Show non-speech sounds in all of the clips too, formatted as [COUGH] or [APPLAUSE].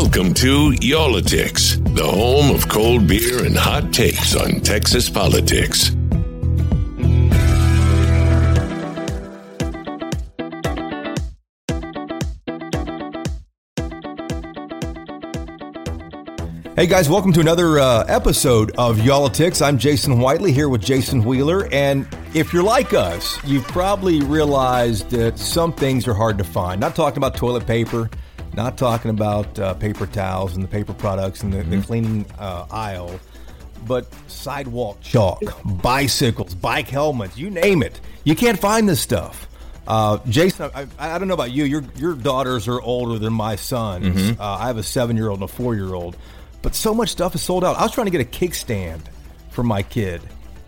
Welcome to Y'all-itics, the home of cold beer and hot takes on Texas politics. Hey guys, welcome to another uh, episode of Y'all-itics. I'm Jason Whiteley here with Jason Wheeler. And if you're like us, you've probably realized that some things are hard to find. Not talking about toilet paper, not talking about uh, paper towels and the paper products and the, the cleaning uh, aisle, but sidewalk chalk, bicycles, bike helmets, you name it. You can't find this stuff. Uh, Jason, I, I, don't know about you. Your your daughters are older than my sons. Uh, I have a seven year old and a four year old, but so much stuff is sold out. I was trying to get a kickstand for my kid,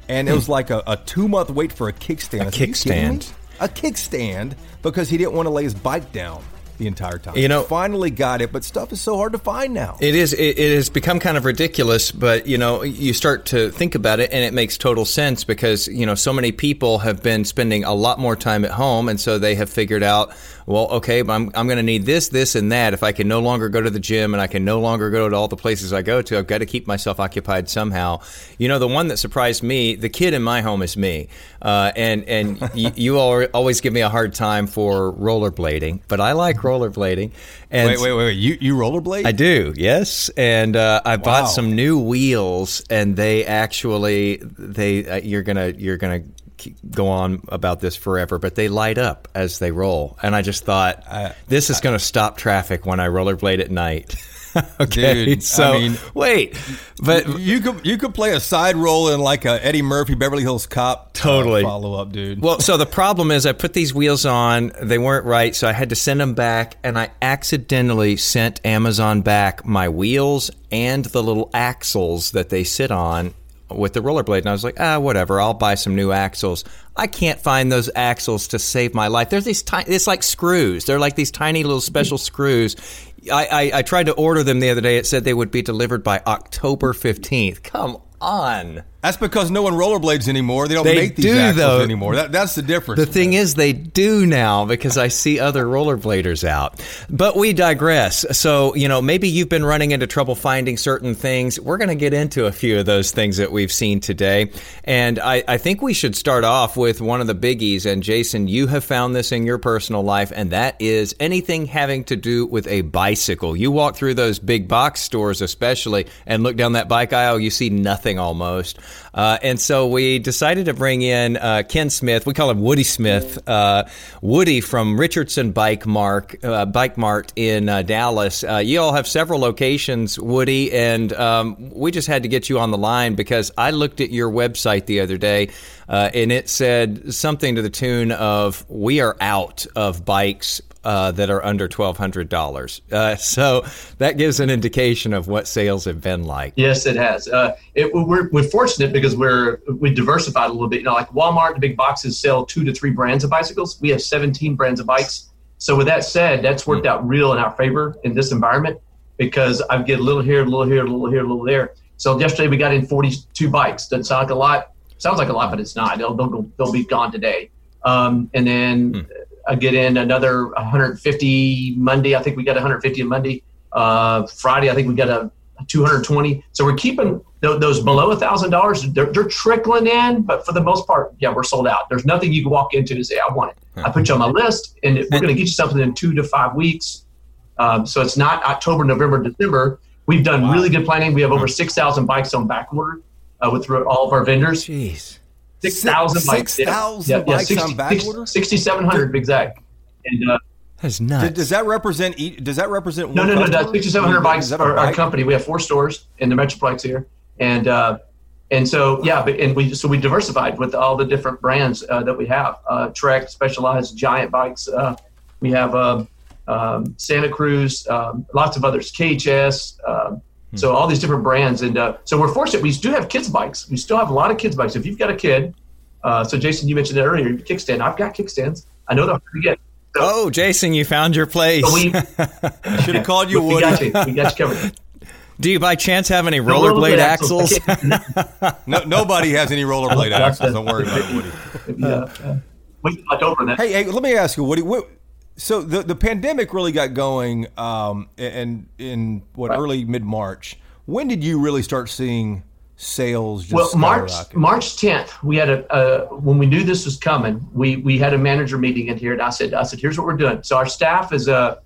and it was like a, a two month wait for a kickstand. I said, "You kidding me?" kickstand? A kickstand because he didn't want to lay his bike down the entire time. You know- finally got it, but stuff is so hard to find now. It is. It, it has become kind of ridiculous, but you know, you start to think about it, and it makes total sense because you know, so many people have been spending a lot more time at home, and so they have figured out, well, okay, but I'm I'm going to need this, this, and that. If I can no longer go to the gym and I can no longer go to all the places I go to, I've got to keep myself occupied somehow. You know, the one that surprised me, the kid in my home is me, uh, and and [LAUGHS] you, you all always give me a hard time for rollerblading, but I like rollerblading. And wait, wait, wait, wait. You you rollerblade? I do, yes, and uh, I Wow. bought some new wheels, and they actually they uh, you're gonna you're gonna go on about this forever, but they light up as they roll, and I just thought this is gonna stop traffic when I rollerblade at night. [LAUGHS] [LAUGHS] okay, Dude, I so mean- wait, but You could you could play a side role in like a Eddie Murphy Beverly Hills Cop Totally. follow up, dude. Well, so the problem is I put these wheels on, they weren't right, so I had to send them back, and I accidentally sent Amazon back my wheels and the little axles that they sit on with the rollerblade. And I was like, ah, whatever, I'll buy some new axles. I can't find those axles to save my life. They're these tiny, it's like screws. They're like these tiny little special screws. I, I, I tried to order them the other day. It said they would be delivered by October 15th. Come on. That's because no one rollerblades anymore. They don't They make these do, axles though. anymore. That, that's the difference. The thing is, they do now because I see other rollerbladers out. But we digress. So, you know, maybe you've been running into trouble finding certain things. We're going to get into a few of those things that we've seen today. And I, I think we should start off with one of the biggies. And Jason, you have found this in your personal life, and that is anything having to do with a bicycle. You walk through those big box stores, especially, and look down that bike aisle, you see nothing almost. Uh, and so we decided to bring in uh, Ken Smith. We call him Woody Smith. Uh, Woody from Richardson Bike Mark uh, Bike Mart in uh, Dallas. Uh, you all have several locations, Woody, and um, we just had to get you on the line because I looked at your website the other day, and it said something to the tune of "We are out of bikes." Uh, that are under twelve hundred dollars, uh, so that gives an indication of what sales have been like. Yes, it has. Uh, it, we're, we're fortunate because we're we diversified a little bit. You know, like Walmart, the big boxes sell two to three brands of bicycles. We have 17 brands of bikes. So with that said, that's worked out real in our favor in this environment because I get a little here, a little here, a little here, a little there. So yesterday we got in 42 bikes. Doesn't sound like a lot. Sounds like a lot, but it's not. They'll they'll, they'll be gone today. Um, and then I get in another 150 Monday. I think we got 150 on Monday. Uh, Friday, I think we got a 220. So we're keeping th- those below a thousand dollars. They're trickling in, but for the most part, yeah, we're sold out. There's nothing you can walk into and say, I want it. I put you on my list, and we're going to get you something in two to five weeks. Um, so it's not October, November, December. We've done really good planning. We have over 6,000 bikes on back order uh, with all of our vendors. Jeez. 6,000 bikes. 6,000 bikes on back order? 6,700 exact. And uh, That's nuts. Does, does that represent? Does that represent? no, one no, no, no. 6,700 bikes Is that a are our company. We have four stores in the Metroplex here. And, uh, and so, yeah, but, and we, so we diversified with all the different brands uh, that we have. Uh, Trek, Specialized, Giant Bikes. Uh, we have, uh, um, Santa Cruz, um, lots of others, KHS. So all these different brands, and uh, so we're fortunate. We do have kids bikes. We still have a lot of kids bikes. If you've got a kid, uh, so Jason, you mentioned it earlier, kickstand. I've got kickstands. I know they're hard to get. So, oh, Jason, you found your place. So we [LAUGHS] should have called you. We Woody. got you. We got you covered. Do you by chance have any rollerblade axles? no, nobody has any rollerblade [LAUGHS] axles. Don't worry about it, Woody. Yeah. Wait, I don't run that. Hey, hey, let me ask you, Woody. What, so the the pandemic really got going, um, in in what Right. early mid March. When did you really start seeing sales? Just well, March? March 10th, we had a uh, when we knew this was coming, we we had a manager meeting in here, and I said I said here's what we're doing. So our staff is uh,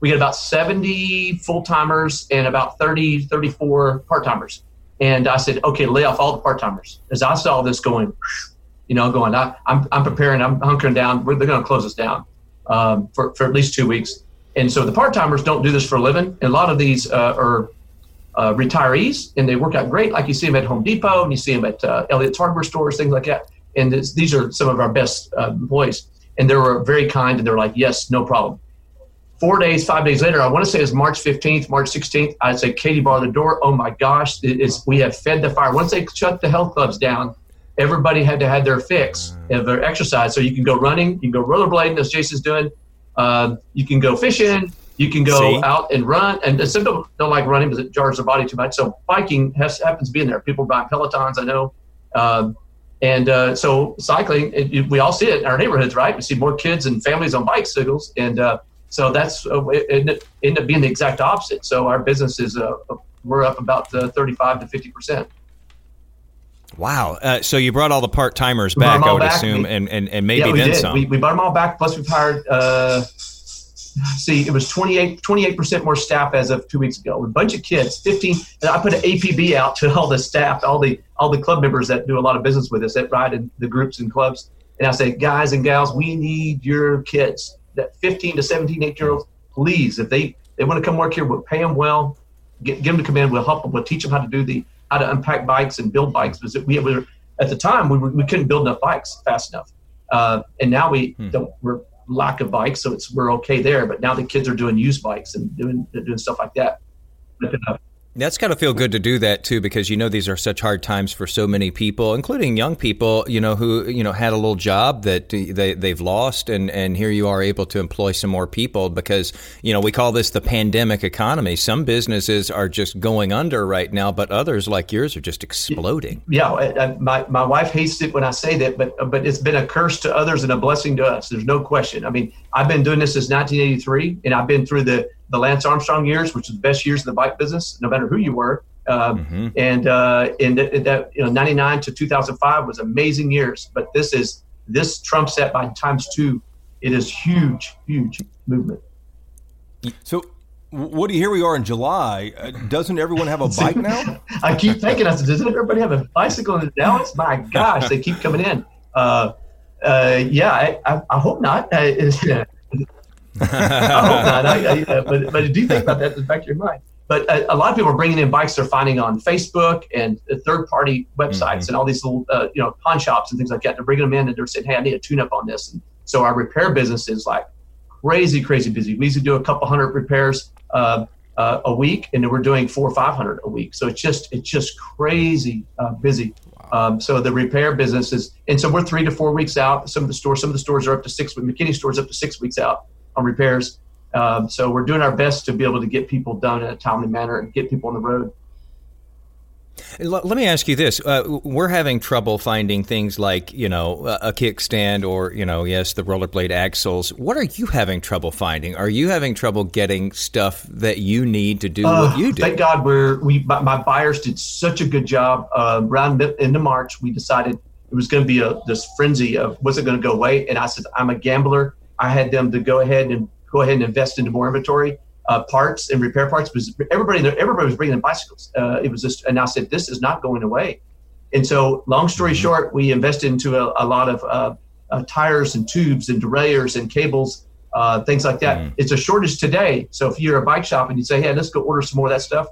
we got about 70 full timers and about 30 34 part timers, and I said okay, lay off all the part timers. As I saw this going, you know, going, I, I'm I'm preparing, I'm hunkering down. We're, they're going to close us down um, for for at least two weeks. And so the part timers don't do this for a living. And a lot of these uh, are uh, retirees, and they work out great. Like you see them at Home Depot, and you see them at uh, Elliott's hardware stores, things like that. And this, these are some of our best uh, employees, and they were very kind, and they're like, "Yes, no problem." Four days, five days later, I want to say it's March 15th, March 16th. I'd say, Katie, bar the door. Oh my gosh, it is, we have fed the fire. Once they shut the health clubs down, everybody had to have their fix of their exercise. So you can go running, you can go rollerblading, as Jason's doing. Um, you can go fishing. You can go See? out and run. And some people don't like running because it jars their body too much. So biking has, happens to be in there. People buy Pelotons, I know. Um, and uh, so cycling, it, it- we all see it in our neighborhoods, right? We see more kids and families on bicycles. And uh, so that's uh, it ended, ended up being the exact opposite. So our business is, uh, we're up about uh, 35 to 50%. Wow. Uh, so you brought all the part timers back, I would back. assume, We- and, and, and maybe yeah, we then did. some. We, we brought them all back. Plus, we've hired. Uh, see, it was 28 percent more staff as of two weeks ago. A bunch of kids, fifteen. And I put an APB out to all the staff, all the all the club members that do a lot of business with us that ride in the groups and clubs. And I say, guys and gals, we need your kids. That 15 to 17, 18 year olds, please, if they they want to come work here, we'll pay them well. Get, get them to come in. We'll help them. We'll teach them how to do the how to unpack bikes and build bikes. was that we were at the time we, were, we couldn't build enough bikes fast enough. Uh, and now we don't we're lack of bikes, so it's we're okay there. But now the kids are doing used bikes and doing doing stuff like that. But, uh, That's got to feel good to do that too, because you know these are such hard times for so many people, including young people. You know who you know had a little job that they they've lost, and and here you are able to employ some more people because you know we call this the pandemic economy. Some businesses are just going under right now, but others like yours are just exploding. yeah, I, I, my my wife hates it when I say that, but but it's been a curse to others and a blessing to us. There's no question. I mean, I've been doing this since 1983, and I've been through the the Lance Armstrong years, which is the best years of the bike business, no matter who you were. Um, And uh, and that, that you know, 99 to 2005 was amazing years. But this is this Trump set by times two. It is huge, huge movement. So, Woody, here we are in July. Uh, doesn't everyone have a [LAUGHS] bike now? I keep thinking, I said, doesn't everybody have a bicycle in Dallas? My gosh, they keep coming in. Uh, uh, yeah, I, I, I hope not. I, [LAUGHS] I hope not. I, uh, but, but do think about that in the back of your mind. But a, a lot of people are bringing in bikes they're finding on Facebook and third-party websites and all these little, uh, you know, pawn shops and things like that. They're bringing them in and they're saying, "Hey, I need a tune-up on this." And so our repair business is like crazy, crazy busy. We used to do a couple hundred repairs uh, uh, a week, and we're doing four or five hundred a week. So it's just it's just crazy uh, busy. Um, so the repair business is, and so we're three to four weeks out. Some of the stores, some of the stores are up to six. McKinney stores up to six weeks out on repairs. Um, so we're doing our best to be able to get people done in a timely manner and get people on the road. Let me ask you this: uh, We're having trouble finding things like, you know, a kickstand or, you know, yes, the rollerblade axles. What are you having trouble finding? Are you having trouble getting stuff that you need to do what you do? Thank God we're we my, my buyers did such a good job. Uh, around mid- into March, we decided it was going to be a this frenzy of was it going to go away, and I said I'm a gambler. I had them to go ahead and go ahead and invest into more inventory. Uh, parts and repair parts because everybody everybody was bringing in bicycles. Uh, it was just, and I said this is not going away. And so, long story short, we invested into a, a lot of uh, uh, tires and tubes and derailleurs and cables, uh, things like that. It's a shortage today. So if you're a bike shop and you say, "Hey, let's go order some more of that stuff,"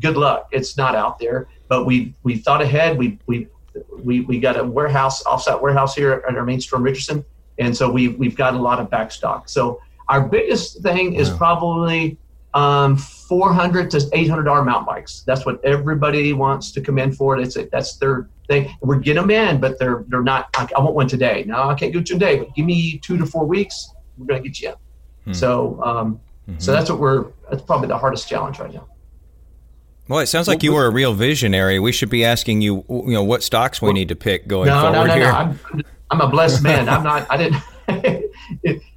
good luck. It's not out there. But we we thought ahead. We we we, we got a warehouse, offsite warehouse here at our main store Richardson, and so we we've got a lot of back stock. So Our biggest thing is probably um, 400 to 800 dollar mountain bikes. That's what everybody wants to come in for. It's a, that's their thing. We're getting them in, but they're they're not. I, I want one today. No, I can't get you today, but give me two to four weeks. We're gonna get you in. Hmm. So um, Mm-hmm. so that's what we're. That's probably the hardest challenge right now. Well, it sounds like you were a real visionary. We should be asking you, you know, what stocks we need to pick going No, no, forward no, here. no. I'm, I'm a blessed man. I'm not. I didn't. [LAUGHS]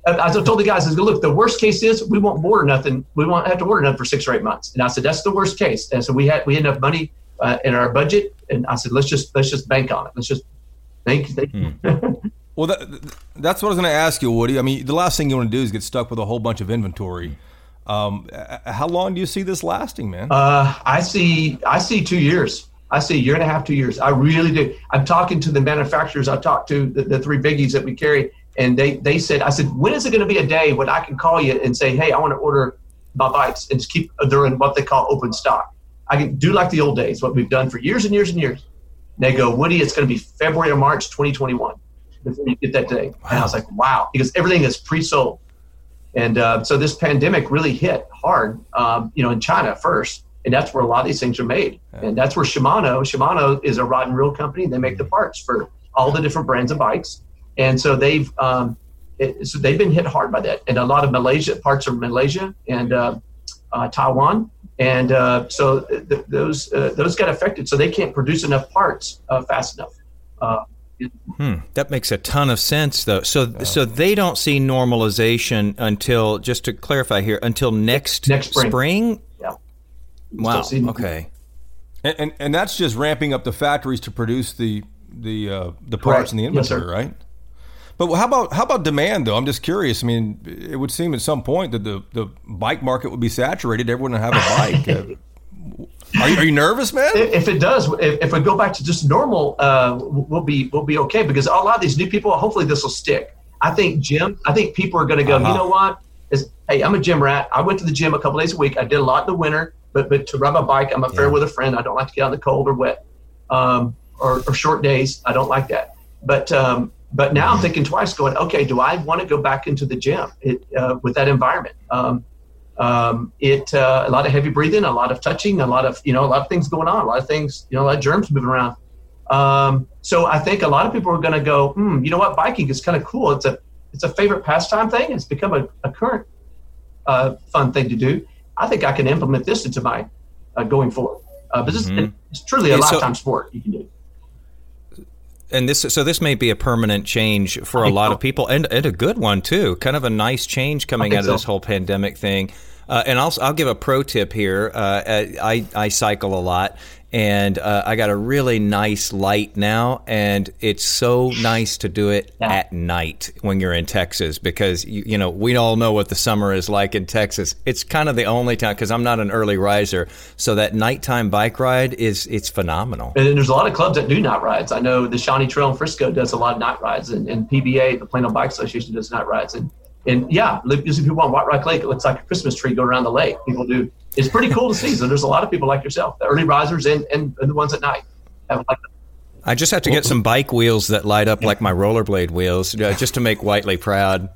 As I told the guys, I said, look, the worst case is we won't order nothing. We won't have to order nothing for six or eight months. And I said, that's the worst case. And so we had we had enough money uh, in our budget, and I said, let's just let's just bank on it. Let's just think. think. Well, that, that's what I was going to ask you, Woody. I mean, the last thing you want to do is get stuck with a whole bunch of inventory. Um, how long do you see this lasting, man? Uh, I see. I see two years. I see a year and a half, two years. I really do. I'm talking to the manufacturers. I talked to the, the three biggies that we carry, and they they said, I said, when is it going to be a day when I can call you and say, hey, I want to order my bikes and just keep they're in what they call open stock. I can do like the old days, what we've done for years and years and years. And they go, Woody, it's going to be February or March 2021 before you get that day. And I was like, wow, because everything is pre-sold. And uh, so this pandemic really hit hard, um, you know, in China first, and that's where a lot of these things are made. And that's where Shimano, Shimano is a rod and reel company. They make the parts for all the different brands of bikes, and so they've um, it, so they've been hit hard by that. And a lot of Malaysia parts are Malaysia and uh, uh, Taiwan, and uh, so th- those uh, those got affected. So they can't produce enough parts uh, fast enough. Uh, Hmm, that makes a ton of sense, though. So, so they don't see normalization until, just to clarify here, until next Next spring. spring? yeah. Wow. Okay. And, and and that's just ramping up the factories to produce the the uh, the Correct. parts and the Yes, inventory, right? But how about how about demand though? I'm just curious. I mean, it would seem at some point that the, the bike market would be saturated. Everyone would have a bike. [LAUGHS] uh, are, you, are you nervous, man? if it does, if, if we go back to just normal, uh, we'll be we'll be okay because a lot of these new people, hopefully, this will stick. I think gym. I think people are going to go. Uh-huh. You know what? Is hey, I'm a gym rat. I went to the gym a couple days a week. I did a lot in the winter, but but to ride my bike, I'm a fair with a friend. I don't like to get out in the cold or wet, um, or, or short days. I don't like that. But um, but now I'm thinking twice. Going, okay, do I want to go back into the gym it, uh, with that environment? Um, um, it uh, a lot of heavy breathing, a lot of touching, a lot of you know a lot of things going on, a lot of things you know, a lot of germs moving around. Um, so I think a lot of people are going to go, hmm, you know what, biking is kind of cool. It's a it's a favorite pastime thing. It's become a, a current uh, fun thing to do. I think I can implement this into my uh, going forward. Uh, but this, it's truly a Yeah, so- lifetime sport you can do. And this, so this may be a permanent change for a lot of people, and, and a good one too. Kind of a nice change coming out of so. this whole pandemic thing. Uh, and I'll I'll give a pro tip here. Uh, I I cycle a lot, and uh, I got a really nice light now, and it's so nice to do it Yeah. at night when you're in Texas because you, you know we all know what the summer is like in Texas. It's kind of the only time because I'm not an early riser, so that nighttime bike ride is it's phenomenal. And there's a lot of clubs that do night rides. I know the Shawnee Trail in Frisco does a lot of night rides, and, and PBA, the Plano Bike Association, does night rides. And and yeah, li- you see people on White Rock Lake. It looks like a Christmas tree going around the lake. People do. It's pretty cool to see. So there's a lot of people like yourself, the early risers and, and, and the ones at night. I just have to get some bike wheels that light up like my rollerblade wheels, uh, just to make Whiteley proud.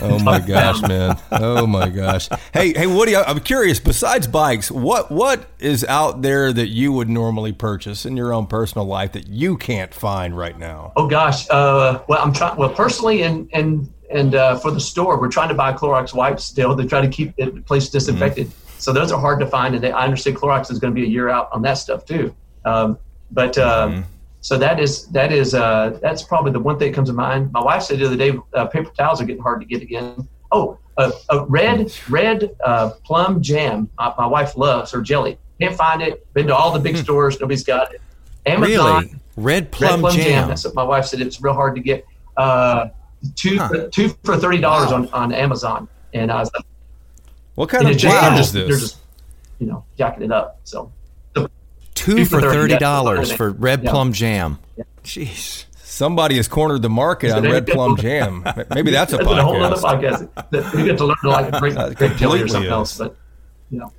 Oh my gosh, man! Oh my gosh! Hey, hey, Woody, I- I'm curious. Besides bikes, what what is out there that you would normally purchase in your own personal life that you can't find right now? Oh gosh. Uh, well, I'm trying. Well, personally, and and and uh, for the store, we're trying to buy Clorox wipes still to try to keep the place disinfected. So those are hard to find, and they, I understand Clorox is going to be a year out on that stuff too. Um, but um, so that is that is uh, that's probably the one thing that comes to mind. My wife said the other day, uh, paper towels are getting hard to get again. Oh, a red red uh, plum jam. My, my wife loves her jelly. Can't find it. Been to all the big stores. Nobody's got it. Amazon. Really, red Red plum, plum jam. jam. That's what my wife said. It's real hard to get. Uh, two Huh. two for thirty dollars on, on Amazon, and I was like, What kind of it's just, jam they're is just, they're this? just, you know, jacking it up. So Two Two for for 30, thirty yeah. dollars for red Yeah. plum jam. Jeez. Somebody has cornered the market on red plum jam. [LAUGHS] Maybe that's a that's a whole other podcast. podcast. That we get to learn to like a great, [LAUGHS] great jelly or something is. else. But you know,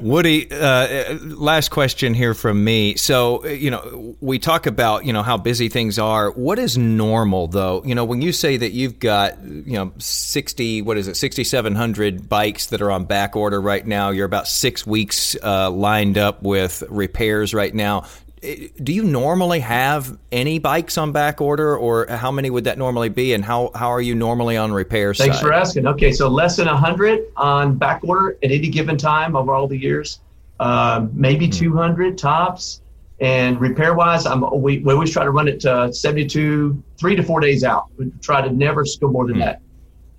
Woody, uh, last question here from me. So, you know, we talk about, you know, how busy things are. What is normal, though? You know, when you say that you've got, you know, 60, what is it, 6,700 bikes that are on back order right now, you're about six weeks uh, lined up with repairs right now do you normally have any bikes on back order or how many would that normally be and how, how are you normally on repair thanks side? for asking. Okay so less than 100 on back order at any given time over all the years. Um, maybe hmm. 200 tops. And repair wise I'm, we, we always try to run it to 72 three to four days out. We try to never go more than hmm. that.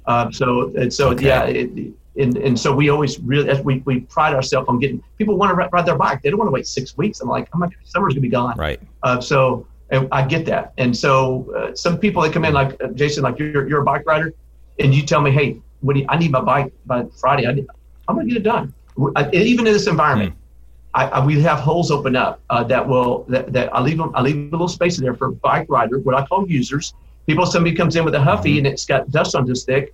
Uh, so so okay. yeah it, and, and so we always really we, we pride ourselves on getting people want to ride their bike. They don't want to wait six weeks. I'm like i'm like summer's gonna be gone. Right. Uh, so i get that. And so uh, some people that come in like uh, jason like you're, you're a bike rider? And you tell me hey what do you, i need my bike by friday. I am gonna get it done. I, even in this environment mm. I, I, we have holes open up uh, that will that, that I leave them I leave a little space in there for bike rider what I call users. People somebody comes in with a huffy mm-hmm. and it's got dust on this thick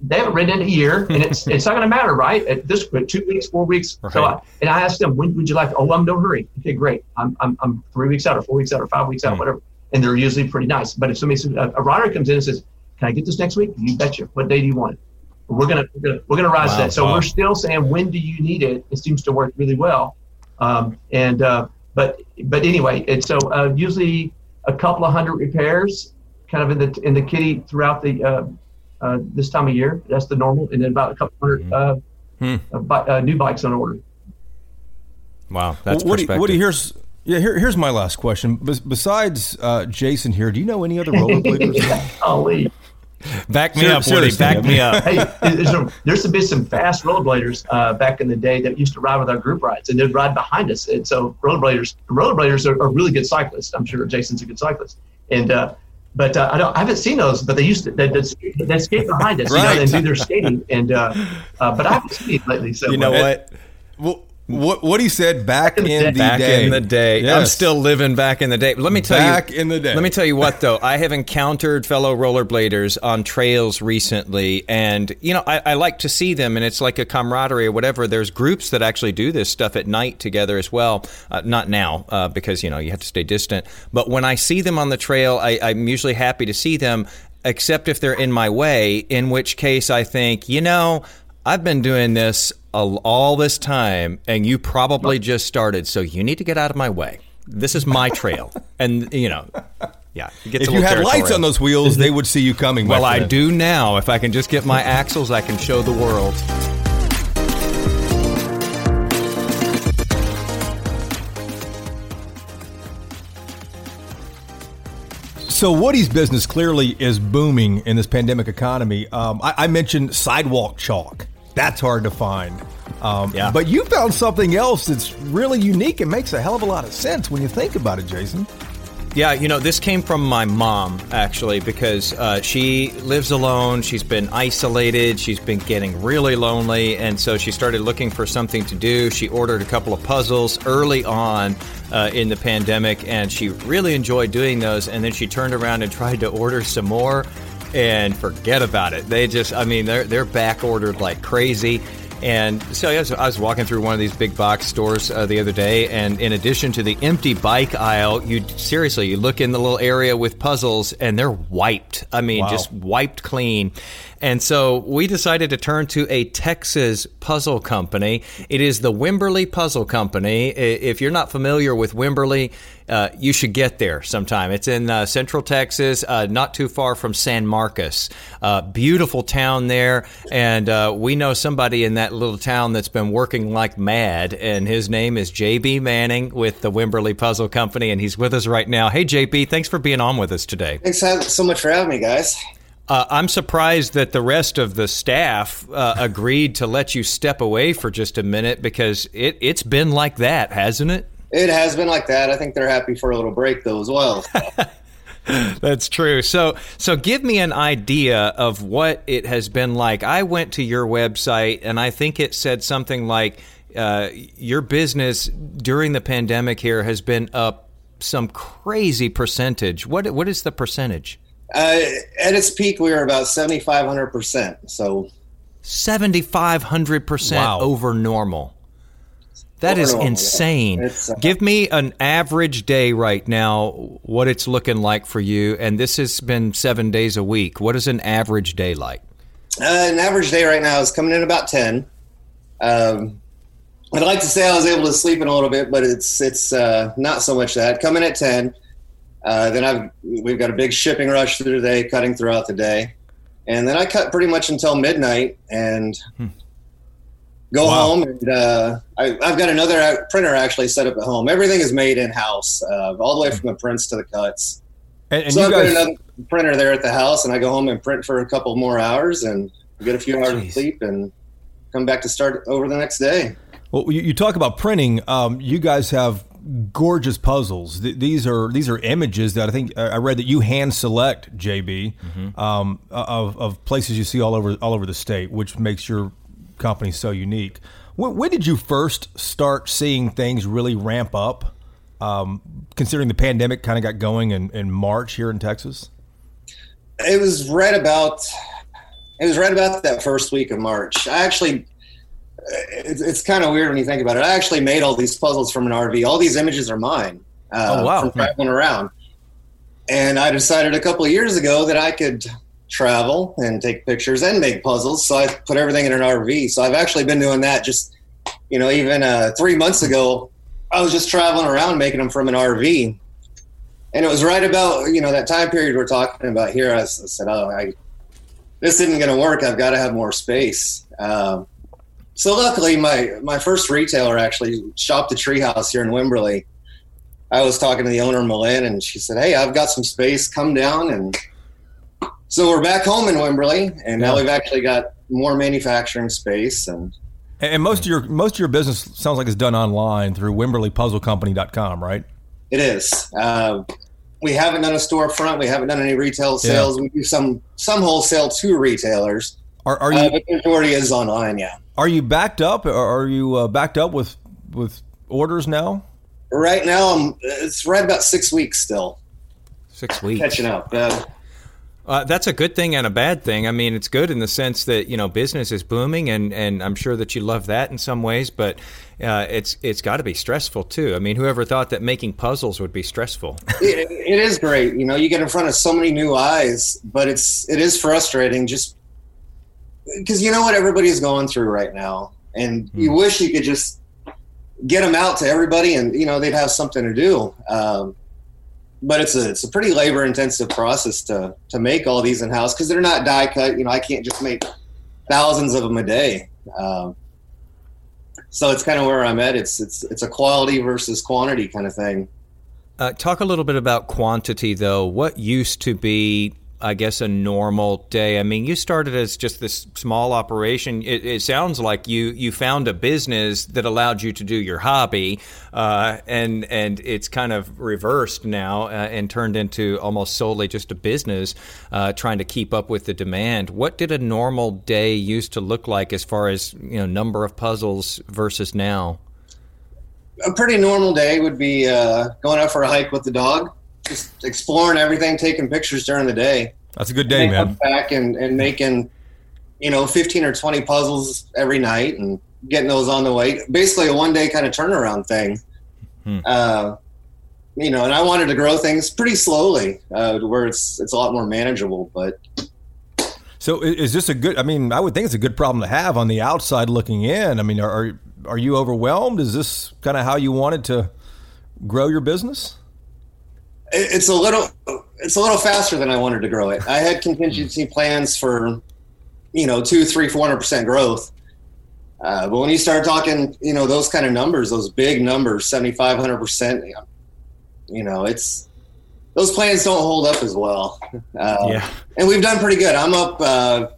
they haven't ridden in a year, and it's it's not going to matter, right? At this point, two weeks, four weeks. Right. So, I, and I asked them, when would you like? Oh, I'm no hurry. Okay, great. I'm I'm, I'm three weeks out, or four weeks out, or five weeks out, mm. whatever. And they're usually pretty nice. But if somebody a, a rider comes in and says, "Can I get this next week?" You betcha. What day do you want it? We're gonna we're gonna, we're gonna rise wow, that. So wow. we're still saying, when do you need it? It seems to work really well. Um, and uh, but but anyway, it's so uh, usually a couple of hundred repairs, kind of in the in the kitty throughout the. Uh, uh, this time of year. That's the normal, and then about a couple 100 mm-hmm. uh, hmm. uh, uh, new bikes on order. Wow, that's well, Woody, Woody, here's yeah. Here, here's my last question. besides uh, Jason here, do you know any other rollerbladers? [LAUGHS] Golly. Back me up, Woody. Back me up. hey, there's, a, there's been some fast rollerbladers uh, back in the day that used to ride with our group rides, and they'd ride behind us. And so rollerbladers, rollerbladers are, are really good cyclists. I'm sure Jason's a good cyclist, and uh, but uh, I don't. I haven't seen those. But they used to. They, they, they skate behind us, right. you know, and do their skating. And uh, uh, but I haven't seen it lately. So you know what? Well, what what he said back in the back day. in the day. Yes. I'm still living back in the day. let me tell back you. Back in the day. Let me tell you what though. I have encountered fellow rollerbladers on trails recently, and you know I, I, like to see them, and it's like a camaraderie or whatever. There's groups that actually do this stuff at night together as well. Uh, not now uh, because you know you have to stay distant. But when I see them on the trail, I, I'm usually happy to see them except if they're in my way, in which case I think, you know, I've been doing this all this time, and you probably just started, so you need to get out of my way. This is my trail, [LAUGHS] and you know, yeah. if you had lights on those wheels, they would see you coming. Well, I do now. If I can just get my axles, I can show the world. So Woody's business clearly is booming in this pandemic economy. Um, I, I, mentioned sidewalk chalk. That's hard to find. Um, yeah. But you found something else that's really unique and makes a hell of a lot of sense when you think about it, Jason. Yeah, you know, this came from my mom, actually, because uh, she lives alone. She's been isolated. She's been getting really lonely. And so she started looking for something to do. She ordered a couple of puzzles early on uh, in the pandemic, and she really enjoyed doing those. And then she turned around and [LAUGHS] tried to order some more and forget about it. They just, I mean, they're they're back ordered like crazy. And so I was, I was walking through one of these big box stores uh, the other day, and in addition to the empty bike aisle, you seriously you look in the little area with puzzles, and they're wiped. I mean, wow. just wiped clean. And so we decided to turn to a Texas puzzle company. It is the Wimberley Puzzle Company. If you're not familiar with Wimberley, uh, you should get there sometime. It's in uh, Central Texas, uh, not too far from San Marcos. Uh, beautiful town there, and uh, we know somebody in that little town that's been working like mad, and his name is JB Manning with the Wimberley Puzzle Company, and he's with us right now. Hey, JB, thanks for being on with us today. Thanks so much for having me, guys. Uh, I'm surprised that the rest of the staff uh, agreed to let you step away for just a minute because it, it's been like that, hasn't it? It has been like that. I think they're happy for a little break though as well. [LAUGHS] That's true. So, so give me an idea of what it has been like. I went to your website, and I think it said something like uh, your business during the pandemic here has been up some crazy percentage. What what is the percentage? Uh, at its peak, we were about seventy five hundred percent. So seventy five hundred percent over normal. That is insane. Uh, Give me an average day right now, what it's looking like for you. And this has been seven days a week. What is an average day like? Uh, an average day right now is coming in about ten. Um, I'd like to say I was able to sleep in a little bit, but it's it's uh, not so much that. Coming at ten, uh, then I've we've got a big shipping rush through the day, cutting throughout the day, and then I cut pretty much until midnight and go Wow. home. And uh, I, I've got another printer actually set up at home. Everything is made in house, uh, all the way from the prints to the cuts. And, and so you I've got another printer there at the house, and I go home and print for a couple more hours and get a few hours Jeez. of sleep and come back to start over the next day. well, you, you talk about printing. Um, you guys have gorgeous puzzles. Th- these are these are images that I think I read that you hand select, JB, um, of, of places you see all over all over the state, which makes your company so unique. When, when did you first start seeing things really ramp up? Um, considering the pandemic kind of got going in, in March here in Texas. It was right about it was right about that first week of March. I actually it's, it's kind of weird when you think about it. I actually made all these puzzles from an RV. All these images are mine. Uh, Oh, wow. From traveling around, and I decided a couple of years ago that I could travel and take pictures and make puzzles. So I put everything in an RV. So I've actually been doing that. Just you know, even uh, three months ago, I was just traveling around making them from an RV. And it was right about you know that time period we're talking about here. I said, "Oh, I, this isn't going to work. I've got to have more space." Um, so luckily, my my first retailer actually shopped a treehouse here in Wimberley. I was talking to the owner, Malin, and she said, "Hey, I've got some space. Come down." And so we're back home in Wimberley, and now Yeah. we've actually got more manufacturing space. And And and most of your most of your business sounds like it's done online through WimberleyPuzzleCompany.com, right? it is. Uh, we haven't done a storefront. We haven't done any retail Yeah. sales. We do some some wholesale to retailers, Are, are you uh, but the majority is online. Yeah. Are you backed up? Or are you uh, backed up with with orders now? Right now, I'm, it's right about six weeks still Six weeks. catching up. Uh, Uh, that's a good thing and a bad thing. I mean, it's good in the sense that you know business is booming, and, and I'm sure that you love that in some ways. But uh, it's it's got to be stressful too. I mean, whoever thought that making puzzles would be stressful? [LAUGHS] it, it is great. You know, you get in front of so many new eyes, but it's it is frustrating just because you know what everybody's going through right now, and you wish you could just get them out to everybody, and you know they'd have something to do. Um, but it's a it's a pretty labor intensive process to to make all these in house because they're not die cut. You know, I can't just make thousands of them a day. Um, so it's kind of where I'm at. It's it's it's a quality versus quantity kind of thing. Uh, talk a little bit about quantity, though. What used to be, I guess, a normal day? I mean, you started as just this small operation. It, it sounds like you you found a business that allowed you to do your hobby, uh, and and it's kind of reversed now uh, and turned into almost solely just a business, uh, trying to keep up with the demand. What did a normal day used to look like as far as you know number of puzzles versus now? a pretty normal day would be uh, going out for a hike with the dog, just exploring everything, taking pictures during the day. That's a good day, man. back and, and making, you know, 15 or 20 puzzles every night and getting those on the way. Basically, a one day kind of turnaround thing. Hmm. Uh, you know, and I wanted to grow things pretty slowly, uh, where it's it's a lot more manageable. But So is this a good? I mean, I would think it's a good problem to have on the outside looking in. I mean, are, are you overwhelmed? Is this kind of how you wanted to grow your business? It- it's a little it's a little faster than I wanted to grow it. I had contingency plans for you know two, three, four hundred percent growth. Uh, but when you start talking, you know those kind of numbers, those big numbers, seventy five hundred percent, you know it's those plans don't hold up as well. Uh, Yeah. and we've done pretty good. I'm up uh,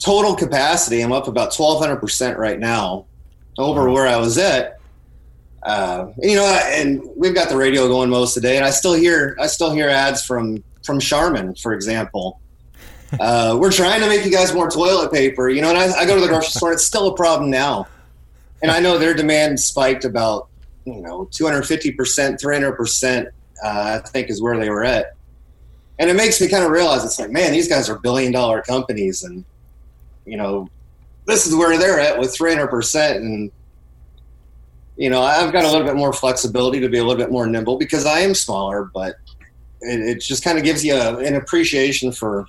total capacity. I'm up about 1,200 percent right now over where I was at. Uh, you know, and we've got the radio going most of the day, and I still hear I still hear ads from from Charmin, for example. [LAUGHS] Uh, we're trying to make you guys more toilet paper, you know. And I, I go to the grocery store; it's still a problem now, and I know their demand spiked about you know 250 percent, 300 percent. uh, I think is where they were at and it makes me kind of realize it's like, man, these guys are billion dollar companies, and you know, this is where they're at with three hundred percent, and you know, I've got a little bit more flexibility to be a little bit more nimble because I am smaller, but it, it just kind of gives you a, an appreciation for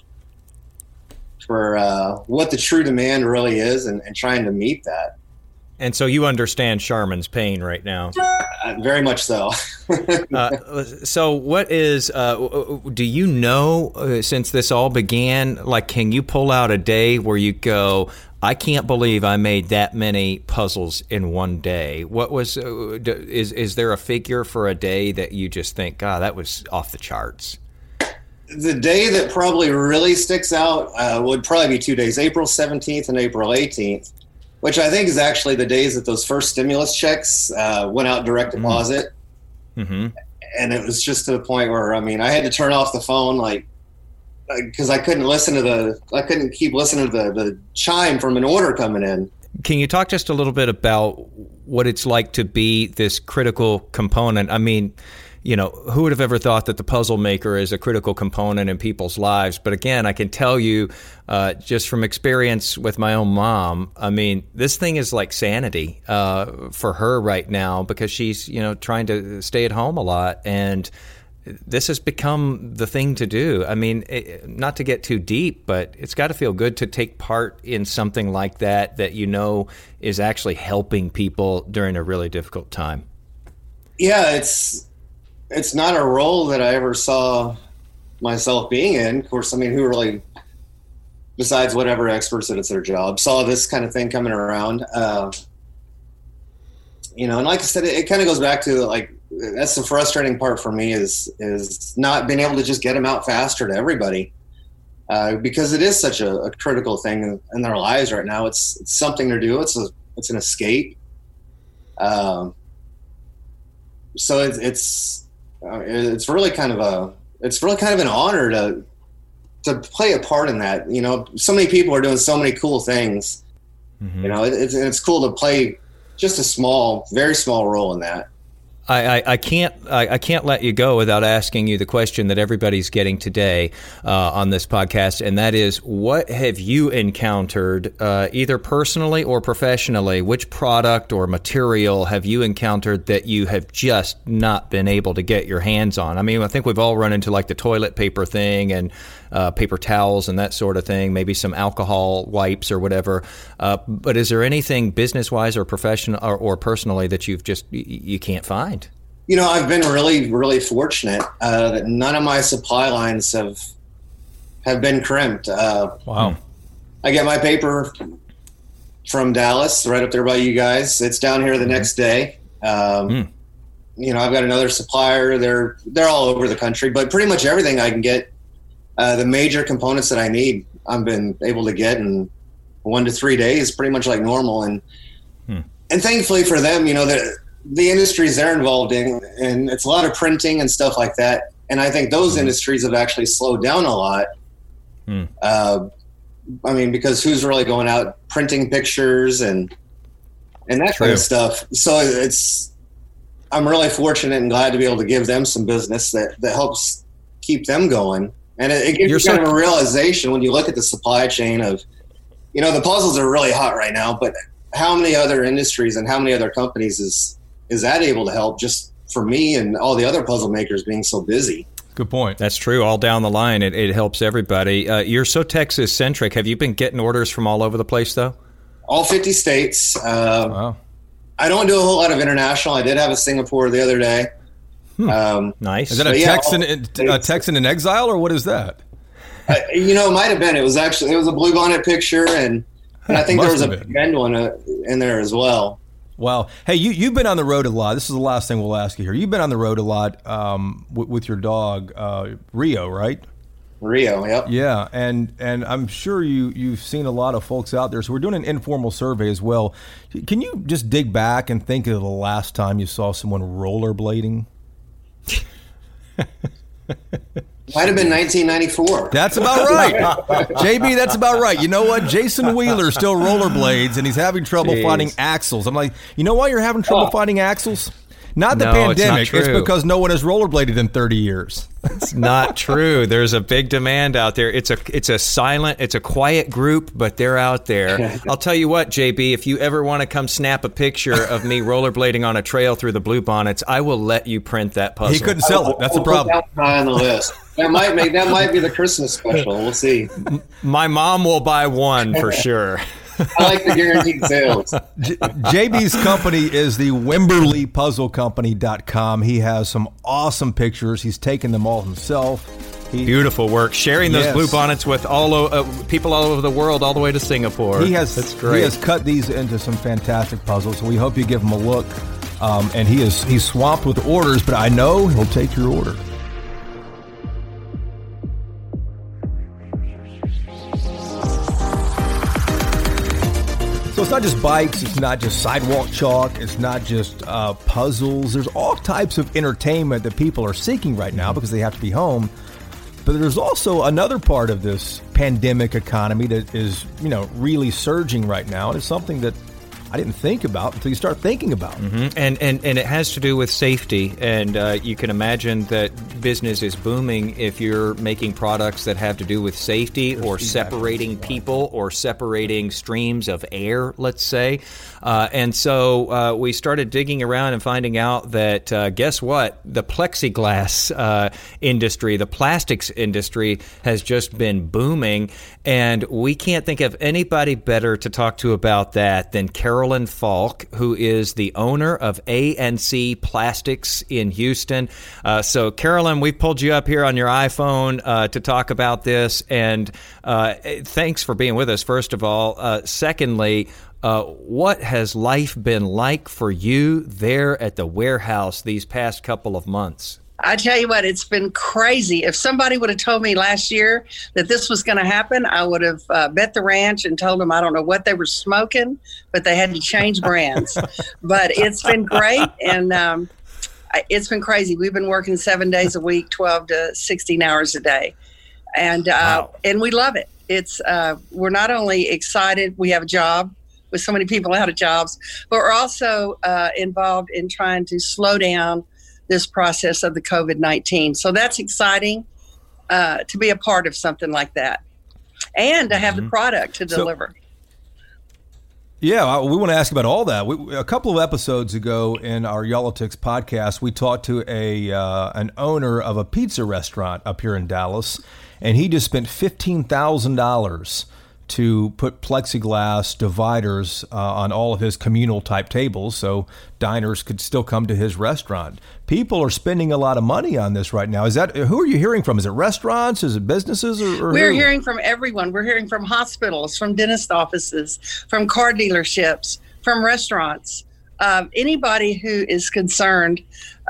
for uh, what the true demand really is and, and trying to meet that. And so you understand Charmin's pain right now. Uh, very much so. [LAUGHS] uh, so, what is? Uh, do you know uh, since this all began? Like, can you pull out a day where you go? I can't believe I made that many puzzles in one day. What was? Uh, is is there a figure for a day that you just think, God, that was off the charts? The day that probably really sticks out uh, would probably be two days: April seventeenth and April eighteenth which I think is actually the days that those first stimulus checks uh, went out direct mm-hmm. deposit. Mm-hmm. And it was just to the point where, I mean, I had to turn off the phone, like, because I couldn't listen to the, I couldn't keep listening to the, the chime from an order coming in. Can you talk just a little bit about what it's like to be this critical component? I mean, you know, who would have ever thought that the puzzle maker is a critical component in people's lives? But again, I can tell you uh, just from experience with my own mom, I mean, this thing is like sanity uh, for her right now because she's, you know, trying to stay at home a lot. And this has become the thing to do. I mean, it, not to get too deep, but it's got to feel good to take part in something like that that you know is actually helping people during a really difficult time. Yeah, it's it's not a role that I ever saw myself being in. Of course, I mean, who really, besides whatever experts that it's their job, saw this kind of thing coming around. Uh, you know, and like I said, it, it kind of goes back to like that's the frustrating part for me is is not being able to just get them out faster to everybody. Uh, because it is such a, a, critical thing in, in their lives right now. It's, it's something to do. It's a, it's an escape. Um, so it's, it's uh, it's really kind of a it's really kind of an honor to to play a part in that. You know, so many people are doing so many cool things. Mm-hmm. You know, it, it's it's cool to play just a small, very small role in that. I, I, I, can't I, I, can't let you go without asking you the question that everybody's getting today uh, on this podcast, and that is, what have you encountered, uh, either personally or professionally? Which product or material have you encountered that you have just not been able to get your hands on? I mean, I think we've all run into like the toilet paper thing and uh, paper towels and that sort of thing, maybe some alcohol wipes or whatever. Uh, but is there anything business wise or professional or, or, personally that you've just you can't find? You know, I've been really, really fortunate uh, that none of my supply lines have have been crimped. Uh, wow! I get my paper from Dallas, right up there by you guys. It's down here the mm-hmm. next day. Um, mm. You know, I've got another supplier. They're they're all over the country, but pretty much everything I can get uh, the major components that I need, I've been able to get in one to three days, pretty much like normal. And hmm. and thankfully for them, you know, the the industries they're involved in, and it's a lot of printing and stuff like that. And I think those hmm. industries have actually slowed down a lot. Hmm. Uh, I mean, because who's really going out printing pictures and and that True. kind of stuff? So it's I'm really fortunate and glad to be able to give them some business that that helps keep them going. And it, it gives You're you kind so- of a realization when you look at the supply chain of, you know, the puzzles are really hot right now, but how many other industries and how many other companies is is that able to help just for me and all the other puzzle makers being so busy? Good point. That's true. All down the line, it, it helps everybody. Uh, you're so Texas centric. Have you been getting orders from all over the place, though? All 50 states. Uh, wow. I don't do a whole lot of international. I did have a Singapore the other day. Hmm. Um, nice. Is that a yeah, Texan, a Texan in exile, or what is that? Uh, you know, it might have been. It was actually it was a bluebonnet picture, and, and I think there was a bend one uh, in there as well. Wow. Hey, you, you've been on the road a lot. This is the last thing we'll ask you here. You've been on the road a lot um, w- with your dog, uh, Rio, right? Rio, yep. Yeah, and and I'm sure you you've seen a lot of folks out there. So we're doing an informal survey as well. Can you just dig back and think of the last time you saw someone rollerblading? Might have been 1994. That's about right. [LAUGHS] JB, that's about right. You know what? Jason Wheeler still rollerblades and he's having trouble Jeez. finding axles. I'm like, you know why you're having trouble oh. finding axles? Not the No, it's not pandemic. It's, because no one has rollerbladed in 30 years. [LAUGHS] It's not true. There's a big demand out there. It's a it's a silent, it's a quiet group, but they're out there. [LAUGHS] I'll tell you what, JB, if you ever want to come snap a picture of me [LAUGHS] rollerblading on a trail through the blue bonnets, I will let you print that puzzle. He couldn't sell it. That's the We'll put problem. that on the list. That might make that might be the Christmas special. We'll see. My mom will buy one for sure. I like the guaranteed sales. J- JB's company is the WimberleyPuzzleCompany.com. He has some awesome pictures. He's taken them all himself. He, Beautiful work. Sharing those Yes. blue bonnets with all o- uh, people all over the world, all the way to Singapore. he has That's He has cut these into some fantastic puzzles. So we hope you give him a look. Um, and he is he's swamped with orders, but I know he'll take your order. Not just bikes, it's not just sidewalk chalk, it's not just uh, puzzles. There's all types of entertainment that people are seeking right now because they have to be home. But there's also another part of this pandemic economy that is, you know, really surging right now. And it's something that I didn't think about until you start thinking about. it. and, and and it has to do with safety. And uh, you can imagine that business is booming if you're making products that have to do with safety or separating people or separating streams of air let's say. Uh, and so uh, we started digging around and finding out that uh, guess what? The plexiglass uh, industry the plastics industry has just been booming. And we can't think of anybody better to talk to about that than Carolyn Falk, who is the owner of A&C Plastics in Houston. Uh, so, Carolyn, we pulled you up here on your iPhone uh, to talk about this, and uh, thanks for being with us, first of all. Uh, secondly, uh, what has life been like for you there at the warehouse these past couple of months? I tell you what, it's been crazy. If somebody would have told me last year that this was going to happen, I would have uh, bet the ranch and told them I don't know what they were smoking, but they had to change brands. [LAUGHS] but it's been great, and um, it's been crazy. We've been working seven days a week, twelve to sixteen hours a day, and uh, Wow. and we love it. It's uh, we're not only excited we have a job with so many people out of jobs, but we're also uh, involved in trying to slow down this process of the COVID 19. So that's exciting uh, to be a part of something like that and to have the product to So- deliver. Yeah, we want to ask about all that. We, a couple of episodes ago in our Y'all-itics podcast, we talked to a uh, an owner of a pizza restaurant up here in Dallas, and he just spent fifteen thousand dollars to put plexiglass dividers uh, on all of his communal type tables, so diners could still come to his restaurant. People are spending a lot of money on this right now. Is that who are you hearing from? Is it restaurants? Is it businesses? Or, or We're who? hearing from everyone. We're hearing from hospitals, from dentist offices, from car dealerships, from restaurants. Um, anybody who is concerned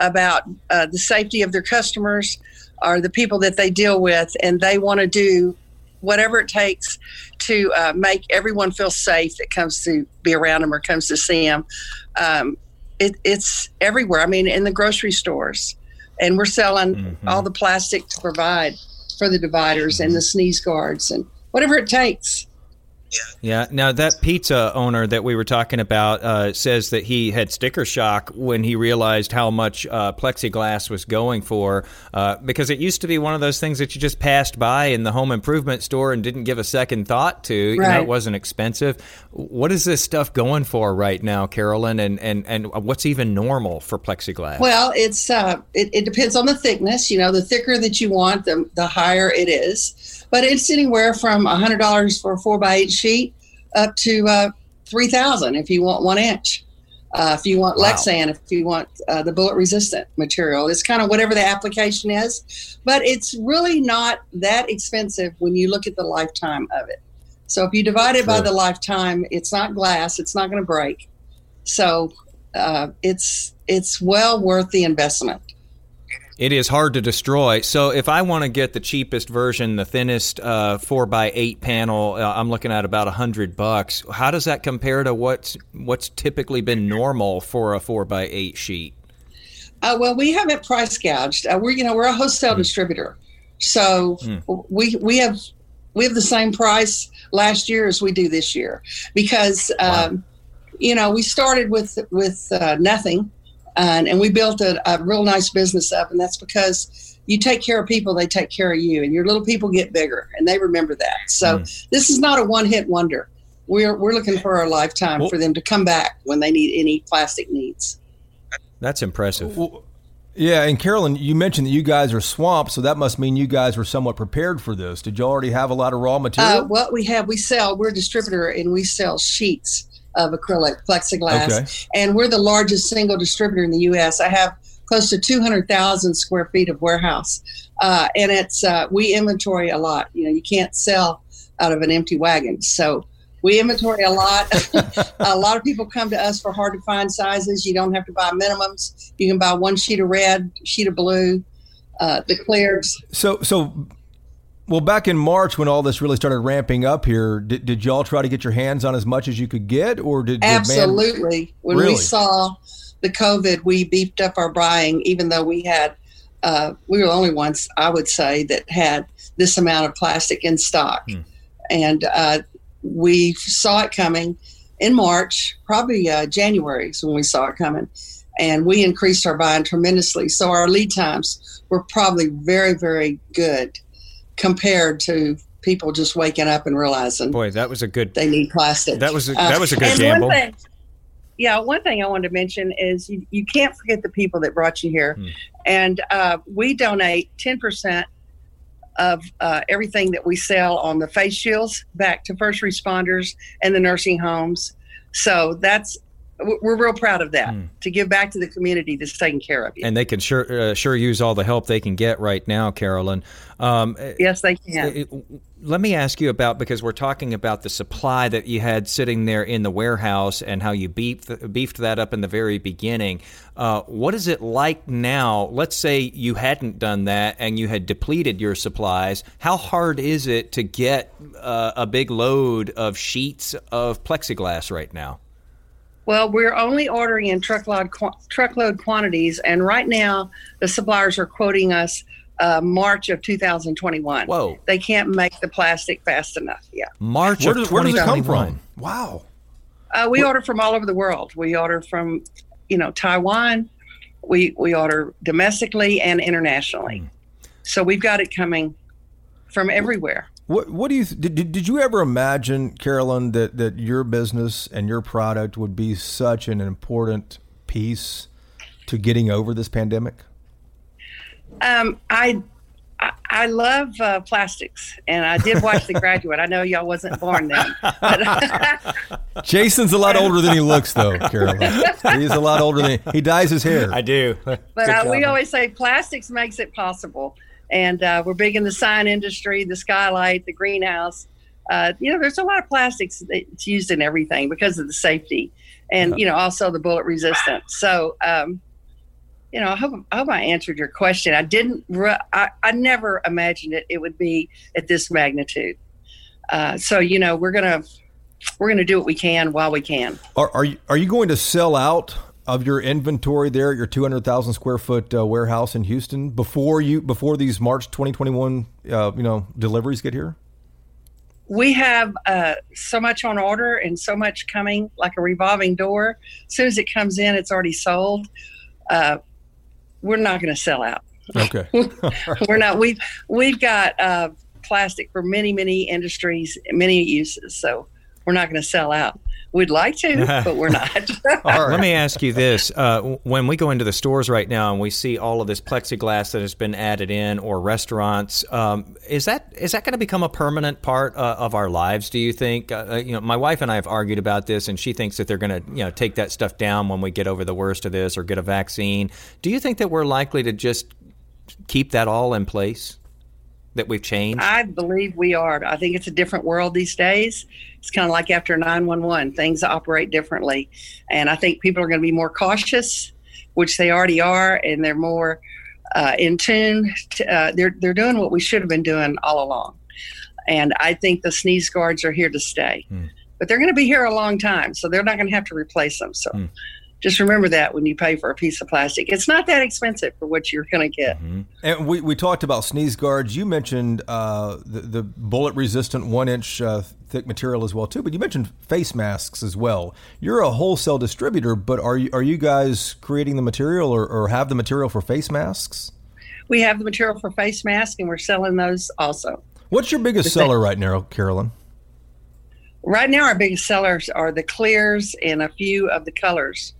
about uh, the safety of their customers or the people that they deal with, and they want to do whatever it takes to uh, make everyone feel safe that comes to be around them or comes to see them. Um, it, it's everywhere. I mean, in the grocery stores, and we're selling all the plastic to provide for the dividers and the sneeze guards and whatever it takes. Yeah. Now that pizza owner that we were talking about uh, says that he had sticker shock when he realized how much uh, plexiglass was going for, uh, because it used to be one of those things that you just passed by in the home improvement store and didn't give a second thought to. You know, Right. it wasn't expensive. What is this stuff going for right now, Carolyn? And and and what's even normal for plexiglass? Well, it's uh, it, it depends on the thickness. You know, the thicker that you want, the the higher it is. But it's anywhere from hundred dollars for a four by eight sheet up to uh, three thousand if you want one inch. Uh, if you want Wow. Lexan, if you want uh, the bullet resistant material, it's kind of whatever the application is. But it's really not that expensive when you look at the lifetime of it. So if you divide it by the lifetime, it's not glass, it's not going to break. So uh, it's it's well worth the investment. It is hard to destroy. So if I want to get the cheapest version, the thinnest uh, four by eight panel, uh, I'm looking at about a hundred bucks. How does that compare to what's what's typically been normal for a four by eight sheet? Uh, well, we haven't price gouged. Uh, we're you know we're a wholesale distributor, so we we have we have the same price last year as we do this year because um, you know we started with with uh, nothing and, and we built a, a real nice business up, and that's because you take care of people, they take care of you, and your little people get bigger, and they remember that. So mm. this is not a one-hit wonder. We're we're looking for a lifetime well, for them to come back when they need any plastic needs. That's impressive. Well, yeah, and Carolyn, you mentioned that you guys are swamped, so that must mean you guys were somewhat prepared for this. Did you already have a lot of raw material? Uh, what we have, we sell. We're a distributor, and we sell sheets of acrylic plexiglass, okay. and we're the largest single distributor in the U.S. I have close to 200,000 square feet of warehouse, uh, and it's uh, we inventory a lot. You know, you can't sell out of an empty wagon, so we inventory a lot. [LAUGHS] a lot of people come to us for hard to find sizes. You don't have to buy minimums. You can buy one sheet of red, sheet of blue, uh, the clears. So, so well, back in March when all this really started ramping up here, did, did y'all try to get your hands on as much as you could get, or did absolutely? Man... When really? we saw the COVID, we beefed up our buying, even though we had uh, we were the only ones I would say that had this amount of plastic in stock, hmm. and uh, we saw it coming in March, probably uh, January is when we saw it coming, and we increased our buying tremendously. So our lead times were probably very, very good compared to people just waking up and realizing. Boy, that was a good. They need plastic. That was a, that was a good uh, gamble. One thing, yeah, one thing I wanted to mention is you, you can't forget the people that brought you here, hmm. and uh, we donate ten percent of uh, everything that we sell on the face shields back to first responders and the nursing homes. So that's we're real proud of that mm. to give back to the community that's taking care of you. And they can sure uh, sure use all the help they can get right now, Carolyn. Um, yes, they can. It, let me ask you about because we're talking about the supply that you had sitting there in the warehouse and how you beefed beefed that up in the very beginning. Uh, what is it like now? Let's say you hadn't done that and you had depleted your supplies. How hard is it to get uh, a big load of sheets of plexiglass right now? Well, we're only ordering in truckload qu- truckload quantities, and right now the suppliers are quoting us uh, March of 2021. Whoa! They can't make the plastic fast enough. Yeah. March where does, where does it come from? Wow. Uh, we order from all over the world. We order from, you know, Taiwan. We we order domestically and internationally. Mm. So we've got it coming from everywhere. What What do you did, did you ever imagine, Carolyn, that that your business and your product would be such an important piece to getting over this pandemic? Um, I I love uh, plastics, and I did watch The Graduate. I know y'all wasn't born then. [LAUGHS] Jason's a lot older than he looks, though, Carolyn. He's a lot older than he, he dyes his hair. I do. But uh, we always say plastics makes it possible and uh, we're big in the sign industry, the skylight, the greenhouse. Uh, you know, there's a lot of plastics that's used in everything because of the safety, and you know, also the bullet resistance. So, um, you know, I hope, I hope I answered your question. I didn't. I, I never imagined it. It would be at this magnitude. Uh, so, you know, we're gonna we're gonna do what we can while we can. Are, are you are you going to sell out of your inventory there at your 200,000 square foot uh, warehouse in Houston before you before these March 2021 uh, you know deliveries get here? We have uh, so much on order and so much coming, like a revolving door. As soon as it comes in, it's already sold. Uh, we're not going to sell out. Okay, [LAUGHS] [LAUGHS] we're not. We've we've got uh, plastic for many many industries, many uses. So we're not going to sell out. We'd like to, [LAUGHS] but we're not. [LAUGHS] Let me ask you this: uh, When we go into the stores right now and we see all of this plexiglass that has been added in, or restaurants, um, is that is that going to become a permanent part uh, of our lives? Do you think? Uh, uh, you know, my wife and I have argued about this, and she thinks that they're going to you know take that stuff down when we get over the worst of this or get a vaccine. Do you think that we're likely to just keep that all in place? That we've changed? I believe we are. I think it's a different world these days. It's kind of like after 911, things operate differently. And I think people are going to be more cautious, which they already are, and they're more uh, in tune. To, uh, they're, they're doing what we should have been doing all along. And I think the sneeze guards are here to stay. Mm. But they're going to be here a long time, so they're not going to have to replace them. So. Mm. Just remember that when you pay for a piece of plastic, it's not that expensive for what you're going to get. Mm-hmm. And we, we talked about sneeze guards. You mentioned uh, the, the bullet resistant one inch uh, thick material as well too. But you mentioned face masks as well. You're a wholesale distributor, but are you are you guys creating the material or, or have the material for face masks? We have the material for face masks, and we're selling those also. What's your biggest the seller right now, Carolyn? Right now, our biggest sellers are the clears and a few of the colors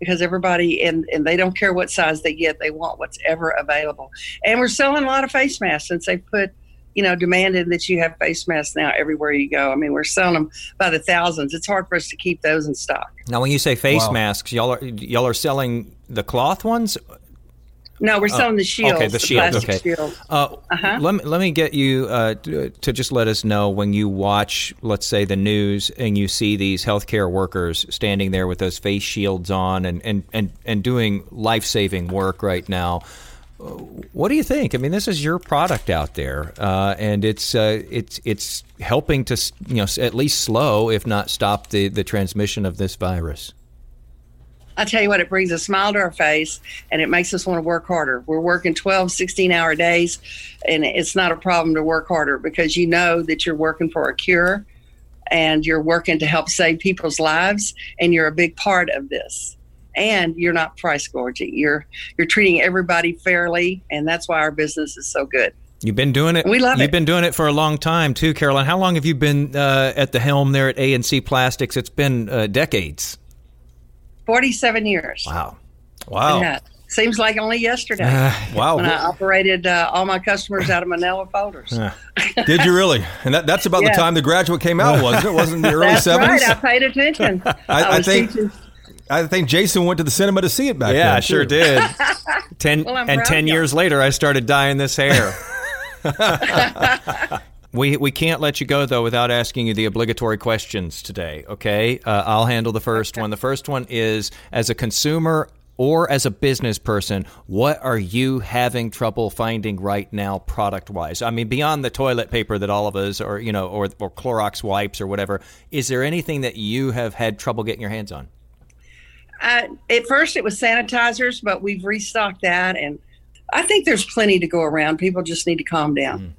because everybody and, and they don't care what size they get they want what's ever available. And we're selling a lot of face masks since they put you know demanded that you have face masks now everywhere you go. I mean we're selling them by the thousands. It's hard for us to keep those in stock. Now when you say face wow. masks y'all are y'all are selling the cloth ones no, we're selling the shields. Okay, the, the shields. Okay. Shield. Uh, uh-huh. Let me let me get you uh, to, to, just let us know when you watch, let's say, the news and you see these healthcare workers standing there with those face shields on and and and, and doing life saving work right now. What do you think? I mean, this is your product out there, uh, and it's uh, it's it's helping to you know at least slow, if not stop, the the transmission of this virus. I tell you what, it brings a smile to our face and it makes us want to work harder. We're working 12, 16 hour days, and it's not a problem to work harder because you know that you're working for a cure and you're working to help save people's lives, and you're a big part of this. And you're not price gouging. You're you're treating everybody fairly, and that's why our business is so good. You've been doing it. We love it. You've it. been doing it for a long time too, Carolyn. How long have you been uh, at the helm there at A and C Plastics? It's been uh, decades. 47 years. Wow. Wow. Yeah. Seems like only yesterday. Uh, wow. When I operated uh, all my customers out of manila folders. Uh, did you really? And that, that's about [LAUGHS] yeah. the time the graduate came out, wasn't it? Wasn't the [LAUGHS] early that's 70s? right. I paid attention. [LAUGHS] I, I, I think. Teaching. I think Jason went to the cinema to see it back yeah, then. I sure did. Ten well, and ten years later, I started dyeing this hair. We we can't let you go though without asking you the obligatory questions today. Okay, uh, I'll handle the first okay. one. The first one is as a consumer or as a business person, what are you having trouble finding right now, product wise? I mean, beyond the toilet paper that all of us, or you know, or or Clorox wipes or whatever, is there anything that you have had trouble getting your hands on? Uh, at first, it was sanitizers, but we've restocked that, and I think there's plenty to go around. People just need to calm down. Mm.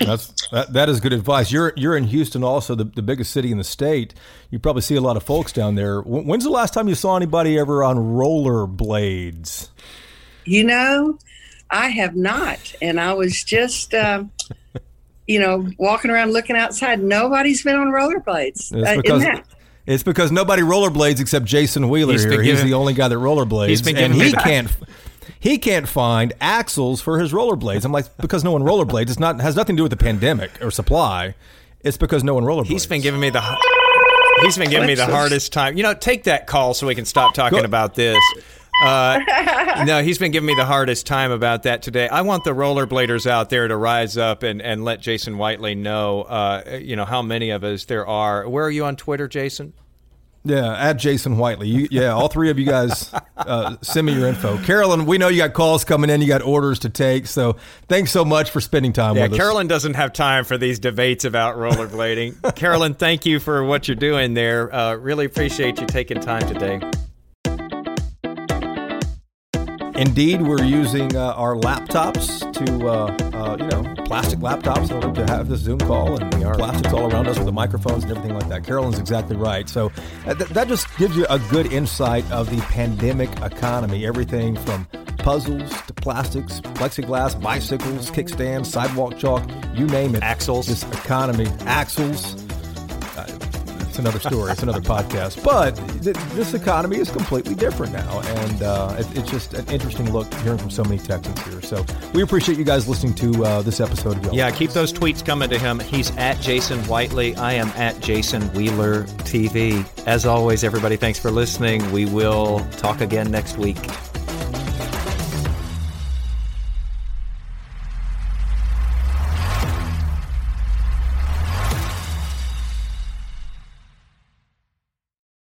That's that, that is good advice. You're you're in Houston, also the, the biggest city in the state. You probably see a lot of folks down there. When's the last time you saw anybody ever on roller blades? You know, I have not, and I was just. Um, you know, walking around looking outside, nobody's been on rollerblades. It's uh, because, it's because nobody rollerblades except Jason Wheeler he's here. He's the only guy that rollerblades, he's been and he can't he can't find axles for his rollerblades. I'm like, because no one rollerblades. It's not has nothing to do with the pandemic or supply. It's because no one rollerblades. He's been giving me the he's been giving me the hardest time. You know, take that call so we can stop talking Go. about this. Uh, no, he's been giving me the hardest time about that today. I want the rollerbladers out there to rise up and, and let Jason Whiteley know, uh, you know, how many of us there are. Where are you on Twitter, Jason? Yeah, at Jason Whiteley. You, yeah, all three of you guys uh, send me your info. Carolyn, we know you got calls coming in, you got orders to take. So thanks so much for spending time yeah, with us. Carolyn doesn't have time for these debates about rollerblading. [LAUGHS] Carolyn, thank you for what you're doing there. Uh, really appreciate you taking time today. Indeed, we're using uh, our laptops to, uh, uh, you know, plastic laptops in order to have this Zoom call, and we are plastics all around us with the microphones and everything like that. Carolyn's exactly right. So uh, th- that just gives you a good insight of the pandemic economy. Everything from puzzles to plastics, plexiglass, bicycles, kickstands, sidewalk chalk, you name it. Axles. This economy, axles another story. It's another podcast. But th- this economy is completely different now, and uh, it, it's just an interesting look hearing from so many Texans here. So we appreciate you guys listening to uh, this episode Yeah, keep those tweets coming to him. He's at Jason Whiteley. I am at Jason Wheeler TV. As always, everybody, thanks for listening. We will talk again next week.